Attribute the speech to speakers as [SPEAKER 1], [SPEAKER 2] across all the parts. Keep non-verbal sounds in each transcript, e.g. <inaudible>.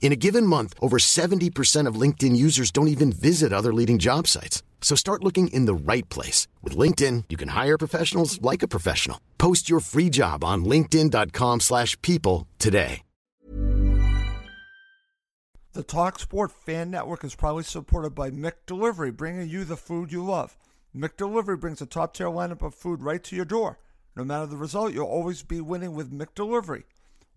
[SPEAKER 1] In a given month, over 70% of LinkedIn users don't even visit other leading job sites. So start looking in the right place. With LinkedIn, you can hire professionals like a professional. Post your free job on linkedin.com slash people today.
[SPEAKER 2] The TalkSport Fan Network is proudly supported by McDelivery, bringing you the food you love. McDelivery brings a top-tier lineup of food right to your door. No matter the result, you'll always be winning with McDelivery.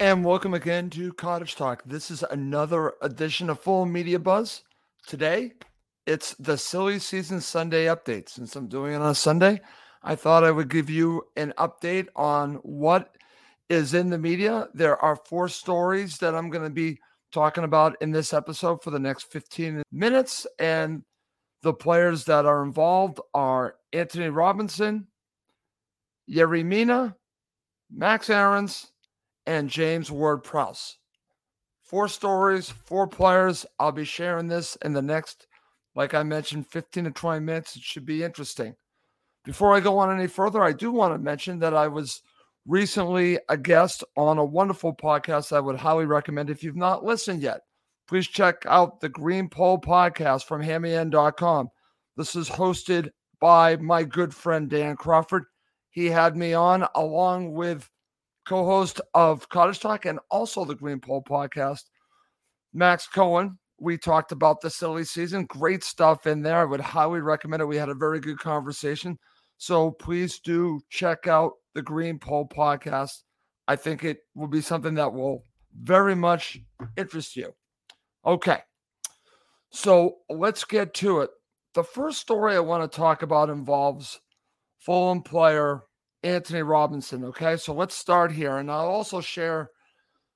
[SPEAKER 2] And welcome again to Cottage Talk. This is another edition of Fulham Media Buzz. Today, it's the silly season Sunday update. Since I'm doing it on a Sunday, I thought I would give you an update on what is in the media. There are four stories that I'm going to be talking about in this episode for the next 15 minutes. And the players that are involved are Antonee Robinson, Yerry Mina, Max Aarons, and James Ward Prowse. Four stories, four players. I'll be sharing this in the next, like I mentioned, 15 to 20 minutes. It should be interesting. Before I go on any further, I do want to mention that I was recently a guest on a wonderful podcast I would highly recommend. If you've not listened yet, please check out the Green Pole podcast from hammyend.com. This is hosted by my good friend Dan Crawford. He had me on along with co host of Cottage Talk and also the Green Pole podcast, Max Cohen. We talked about the silly season. Great stuff in there. I would highly recommend it. We had a very good conversation. So please do check out the Green Pole podcast. I think it will be something that will very much interest you. Okay. So let's get to it. The first story I want to talk about involves Fulham player Antonee Robinson. Okay, so let's start here. And I'll also share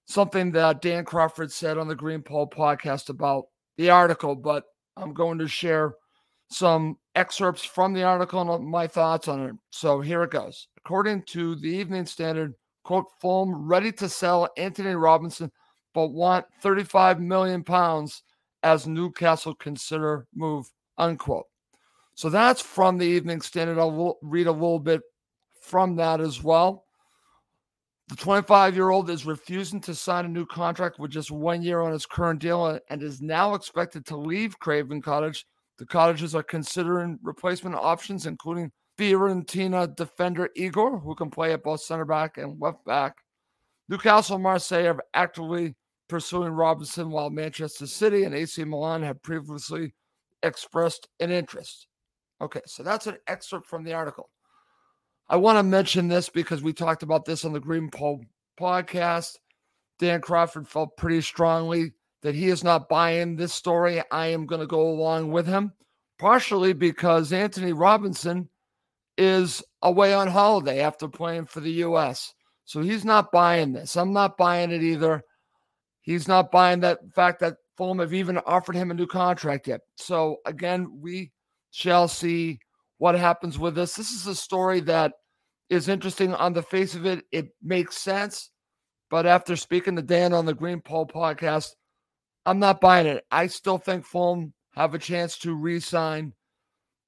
[SPEAKER 2] something that Dan Crawford said on the Green Pole podcast about the article, but I'm going to share some excerpts from the article and my thoughts on it. So here it goes. According to the Evening Standard, quote, Fulham ready to sell Antonee Robinson, but want 35 million pounds as Newcastle consider move, unquote. So that's from the Evening Standard. I'll read a little bit from that as well. The 25 year old is refusing to sign a new contract with just one year on his current deal and is now expected to leave Craven Cottage. The Cottagers are considering replacement options, including Fiorentina defender Igor, who can play at both center back and left back. Newcastle and Marseille are actively pursuing Robinson, while Manchester City and AC Milan have previously expressed an interest. Okay, so that's an excerpt from the article. I want to mention this because we talked about this on the Green Pole podcast. Dan Crawford felt pretty strongly that he is not buying this story. I am going to go along with him, partially because Antonee Robinson is away on holiday after playing for the U.S. So he's not buying this. I'm not buying it either. He's not buying that fact that Fulham have even offered him a new contract yet. So again, we shall see what happens with this. This is a story that is interesting on the face of it. It makes sense. But after speaking to Dan on the Green Pole podcast, I'm not buying it. I still think Fulham have a chance to re sign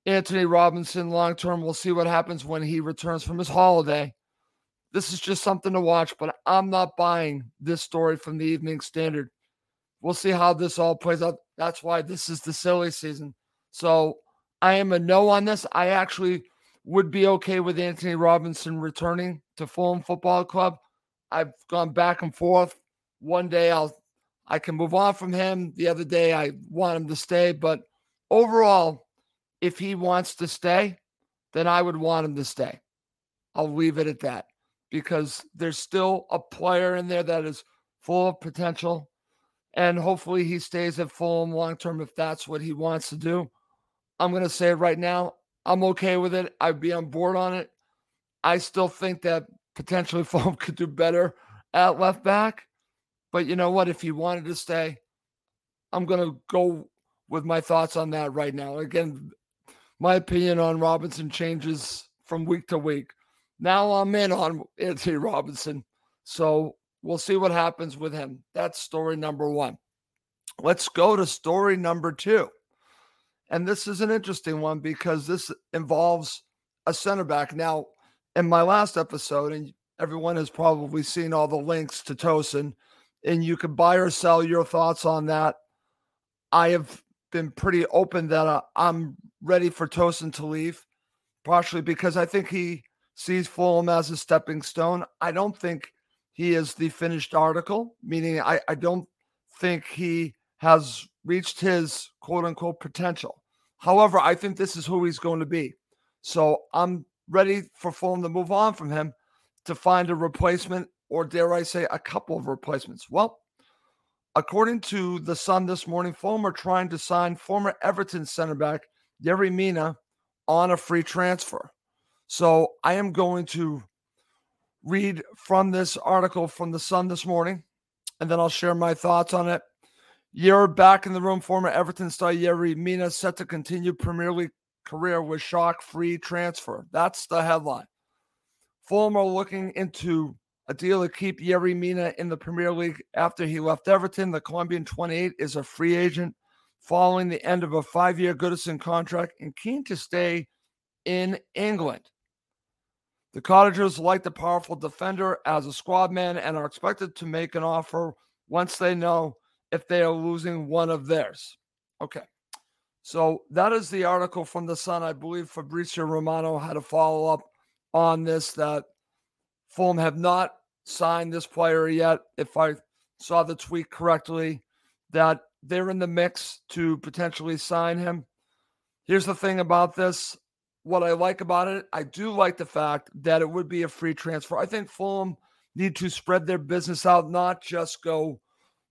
[SPEAKER 2] Antonee Robinson long term. We'll see what happens when he returns from his holiday. This is just something to watch, but I'm not buying this story from the Evening Standard. We'll see how this all plays out. That's why this is the silly season. So I am a no on this. I actually would be okay with Antonee Robinson returning to Fulham Football Club. I've gone back and forth. One day I'll I can move on from him. The other day I want him to stay, but overall, if he wants to stay, then I would want him to stay. I'll leave it at that because there's still a player in there that is full of potential. And hopefully he stays at Fulham long term if that's what he wants to do. I'm going to say it right now. I'm okay with it. I'd be on board on it. I still think that potentially <laughs> Fulham could do better at left back. But you know what? If he wanted to stay, I'm going to go with my thoughts on that right now. Again, my opinion on Robinson changes from week to week. Now I'm in on Antonee Robinson. So we'll see what happens with him. That's story number one. Let's go to story number two. And this is an interesting one because this involves a center back. Now, in my last episode, and everyone has probably seen all the links to Tosin, and you can buy or sell your thoughts on that. I have been pretty open that uh, I'm ready for Tosin to leave, partially because I think he sees Fulham as a stepping stone. I don't think he is the finished article, meaning I, I don't think he has reached his quote unquote potential. However, I think this is who he's going to be. So I'm ready for Fulham to move on from him to find a replacement, or dare I say, a couple of replacements. Well, according to The Sun this morning, Fulham are trying to sign former Everton center back Yerry Mina on a free transfer. So I am going to read from this article from The Sun this morning, and then I'll share my thoughts on it. You're back in the room. Former Everton star Yerry Mina set to continue Premier League career with shock free transfer. That's the headline. Fulham are looking into a deal to keep Yerry Mina in the Premier League after he left Everton. The Colombian 28 is a free agent following the end of a five year Goodison contract and keen to stay in England. The Cottagers like the powerful defender as a squad man and are expected to make an offer once they know if they are losing one of theirs. Okay. So that is the article from The Sun. I believe Fabrizio Romano had a follow up on this that Fulham have not signed this player yet. If I saw the tweet correctly, that they're in the mix to potentially sign him. Here's the thing about this what I like about it, I do like the fact that it would be a free transfer. I think Fulham need to spread their business out, not just go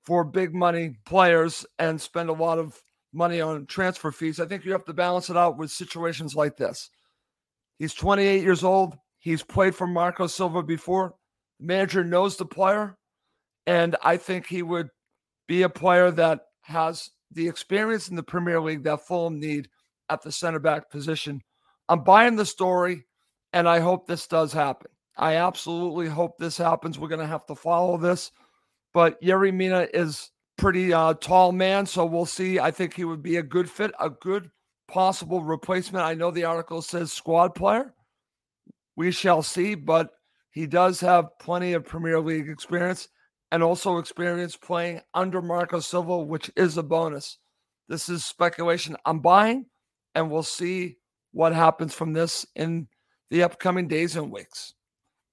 [SPEAKER 2] for big money players and spend a lot of money on transfer fees. I think you have to balance it out with situations like this. He's 28 years old. He's played for Marco Silva before. The manager knows the player. And I think he would be a player that has the experience in the Premier League that Fulham need at the center back position. I'm buying the story, and I hope this does happen. I absolutely hope this happens. We're going to have to follow this but Yerry Mina is pretty uh, tall man, so we'll see. I think he would be a good fit, a good possible replacement. I know the article says squad player. We shall see, but he does have plenty of Premier League experience and also experience playing under Marco Silva, which is a bonus. This is speculation. I'm buying, and we'll see what happens from this in the upcoming days and weeks.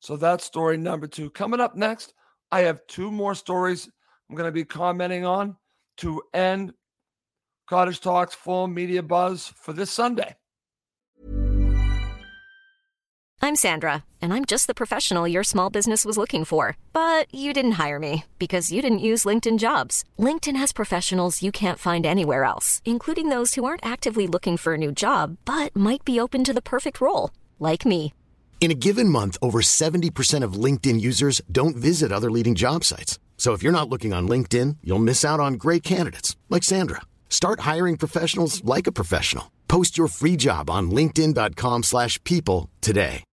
[SPEAKER 2] So that's story number two. Coming up next, I have two more stories I'm going to be commenting on to end Cottage Talks Fulham media buzz for this Sunday.
[SPEAKER 3] I'm Sandra, and I'm just the professional your small business was looking for. But you didn't hire me because you didn't use LinkedIn jobs. LinkedIn has professionals you can't find anywhere else, including those who aren't actively looking for a new job but might be open to the perfect role, like me.
[SPEAKER 1] In a given month, over 70% of LinkedIn users don't visit other leading job sites. So if you're not looking on LinkedIn, you'll miss out on great candidates like Sandra. Start hiring professionals like a professional. Post your free job on linkedin.com/people today.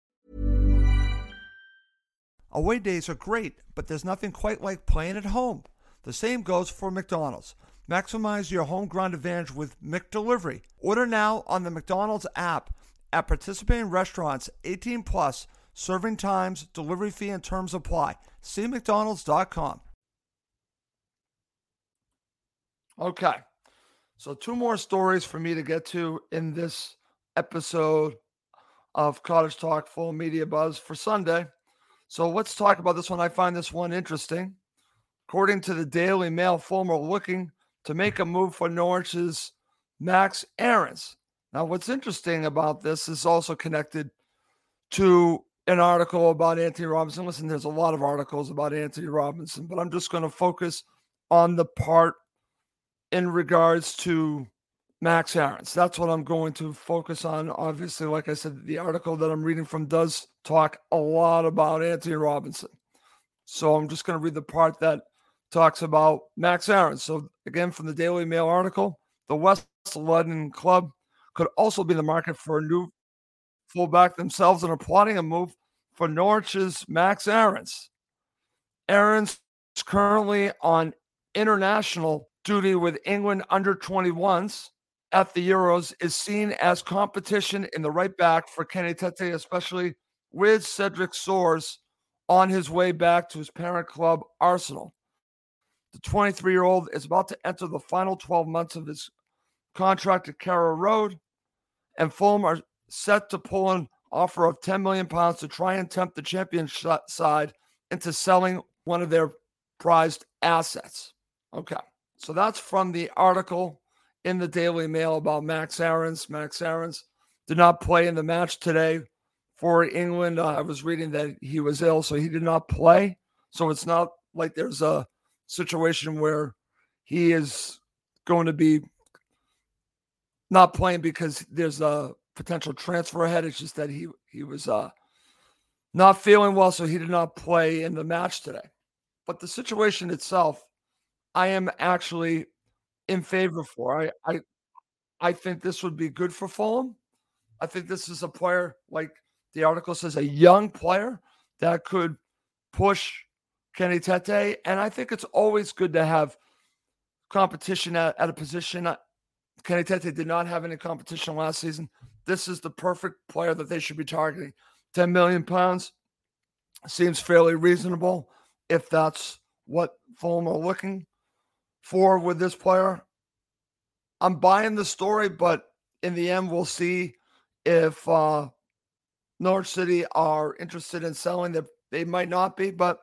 [SPEAKER 2] Away days are great, but there's nothing quite like playing at home. The same goes for McDonald's. Maximize your home ground advantage with McDelivery. Order now on the McDonald's app at participating restaurants 18 plus serving times delivery fee and terms apply see mcdonalds.com okay so two more stories for me to get to in this episode of Cottage Talk Fulham Media Buzz for Sunday. So let's talk about this one. I find this one interesting. According to the Daily Mail, are looking to make a move for Norwich's Max Aarons. Now, what's interesting about this is also connected to an article about Antonee Robinson. Listen, there's a lot of articles about Antonee Robinson, but I'm just going to focus on the part in regards to Max Aarons. That's what I'm going to focus on. Obviously, like I said, the article that I'm reading from does talk a lot about Antonee Robinson. So I'm just going to read the part that talks about Max Aarons. So again, from the Daily Mail article, the West London club could also be the market for a new fullback themselves and are plotting a move for Norwich's Max Aarons. Aarons is currently on international duty with England under 21s at the Euros is seen as competition in the right back for Kenny Tete, especially with Cedric Soares on his way back to his parent club, Arsenal. The 23 year old is about to enter the final 12 months of his contract at Carrow Road, and Fulham are set to pull an offer of 10 million pounds to try and tempt the champion side into selling one of their prized assets. Okay, so that's from the article in the Daily Mail about Max Aarons. Max Aarons did not play in the match today for England. Uh, I was reading that he was ill, so he did not play. So it's not like there's a situation where he is going to be not playing because there's a potential transfer ahead. It's just that he he was uh, not feeling well, so he did not play in the match today. But the situation itself, I am actually in favor for. I I I think this would be good for Fulham. I think this is a player like the article says, a young player that could push Kenny Tete. And I think it's always good to have competition at, at a position. Uh, Kenny Tete did not have any competition last season. This is the perfect player that they should be targeting. 10 million pounds seems fairly reasonable if that's what Fulham are looking for with this player. I'm buying the story, but in the end, we'll see if uh, City are interested in selling. They, they might not be, but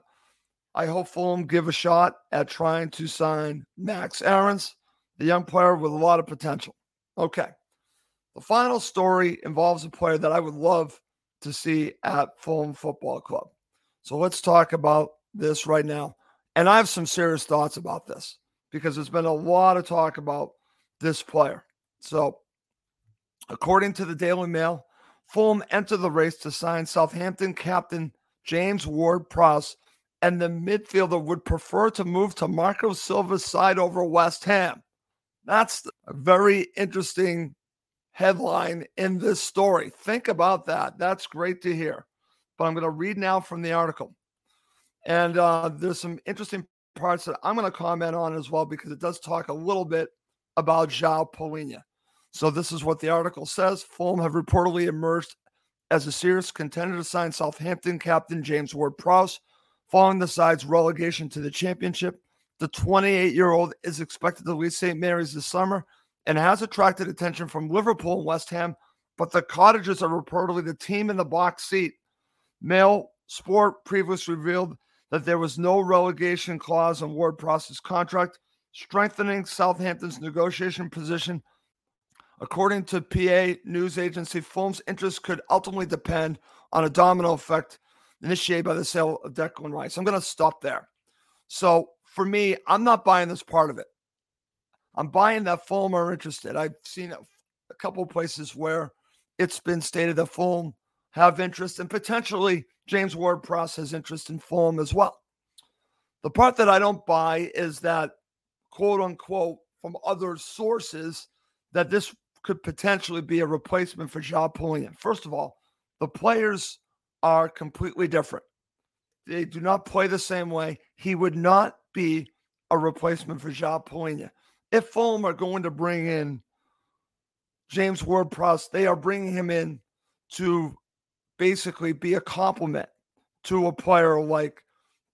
[SPEAKER 2] I hope Fulham give a shot at trying to sign Max Aarons, the young player with a lot of potential. Okay. The final story involves a player that I would love to see at Fulham Football Club. So let's talk about this right now. And I have some serious thoughts about this because there's been a lot of talk about this player. So, according to the Daily Mail, Fulham entered the race to sign Southampton captain James Ward Prowse, and the midfielder would prefer to move to Marco Silva's side over West Ham. That's a very interesting headline in this story. Think about that. That's great to hear. But I'm going to read now from the article. And uh, there's some interesting parts that I'm going to comment on as well because it does talk a little bit about João Palhinha. So this is what the article says. Fulham have reportedly emerged as a serious contender to sign Southampton captain James Ward-Prowse following the side's relegation to the championship. The 28-year-old is expected to leave St. Mary's this summer and has attracted attention from Liverpool and West Ham, but the Cottagers are reportedly the team in the box seat. Mail Sport previously revealed that there was no relegation clause in Ward-Prowse's contract, strengthening Southampton's negotiation position. According to PA news agency, Fulham's interest could ultimately depend on a domino effect initiated by the sale of Declan Rice. I'm going to stop there. So for me, I'm not buying this part of it. I'm buying that Fulham are interested. I've seen a, couple places where it's been stated that Fulham have interest and potentially James Ward Prowse has interest in Fulham as well. The part that I don't buy is that quote unquote from other sources that this could potentially be a replacement for João Palhinha. First of all, the players are completely different. They do not play the same way. He would not be a replacement for João Palhinha. If Fulham are going to bring in James Ward Prowse, they are bringing him in to basically be a complement to a player like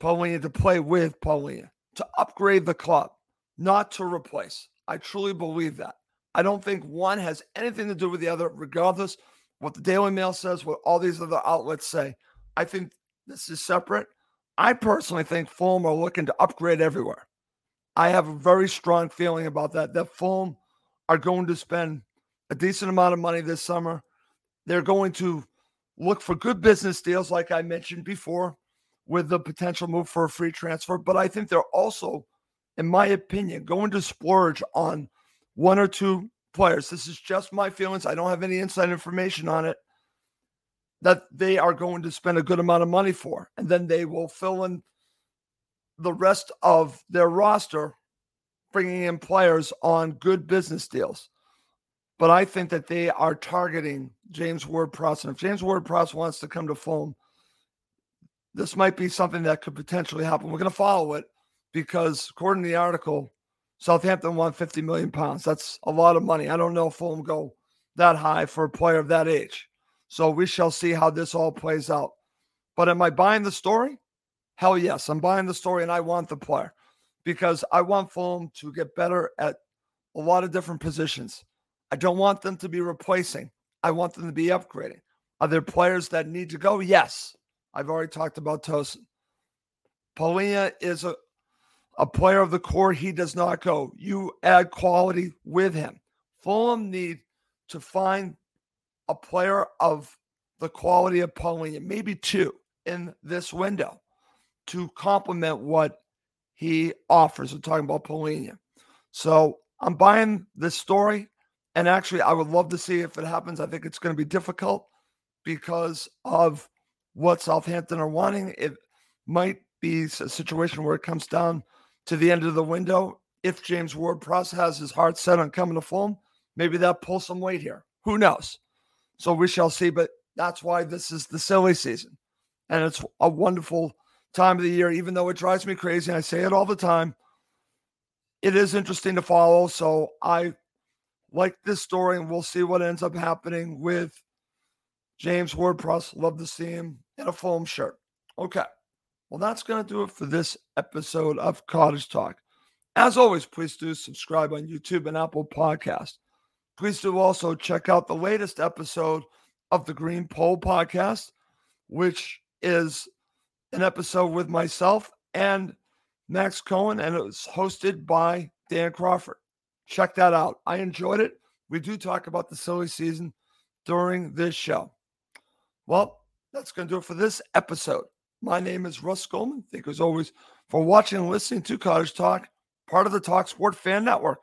[SPEAKER 2] Palhinha to play with Palhinha, to upgrade the club, not to replace. I truly believe that. I don't think one has anything to do with the other, regardless what the Daily Mail says, what all these other outlets say. I think this is separate. I personally think Fulham are looking to upgrade everywhere. I have a very strong feeling about that. That Fulham are going to spend a decent amount of money this summer. They're going to look for good business deals, like I mentioned before, with the potential move for a free transfer. But I think they're also, in my opinion, going to splurge on one or two players. This is just my feelings. I don't have any inside information on it that they are going to spend a good amount of money for. And then they will fill in the rest of their roster, bringing in players on good business deals. But I think that they are targeting James Ward Prowse. And if James Ward Prowse wants to come to Fulham, this might be something that could potentially happen. We're going to follow it because, according to the article, Southampton won 50 million pounds. That's a lot of money. I don't know if Fulham go that high for a player of that age. So we shall see how this all plays out. But am I buying the story? Hell yes, I'm buying the story and I want the player because I want Fulham to get better at a lot of different positions. I don't want them to be replacing, I want them to be upgrading. Are there players that need to go? Yes. I've already talked about Tosin. Palhinha is a, a player of the core. He does not go. You add quality with him. Fulham need to find a player of the quality of Palhinha, maybe two in this window to complement what he offers. We're talking about Palhinha. So I'm buying this story. And actually, I would love to see if it happens. I think it's going to be difficult because of what Southampton are wanting. It might be a situation where it comes down to the end of the window. If James Ward Prowse has his heart set on coming to Fulham, maybe that pulls some weight here. Who knows? So we shall see. But that's why this is the silly season. And it's a wonderful time of the year, even though it drives me crazy. And I say it all the time. It is interesting to follow. So I like this story, and we'll see what ends up happening with James Ward Prowse. Love to see him in a Fulham shirt. Okay. Well, that's going to do it for this episode of Cottage Talk. As always, please do subscribe on YouTube and Apple Podcast. Please do also check out the latest episode of the Green Pole podcast, which is an episode with myself and Max Cohen, and it was hosted by Dan Crawford. Check that out. I enjoyed it. We do talk about the silly season during this show. Well, that's going to do it for this episode. My name is Russ Goldman. Thank you as always for watching and listening to Cottage Talk, part of the Talk Sport Fan Network.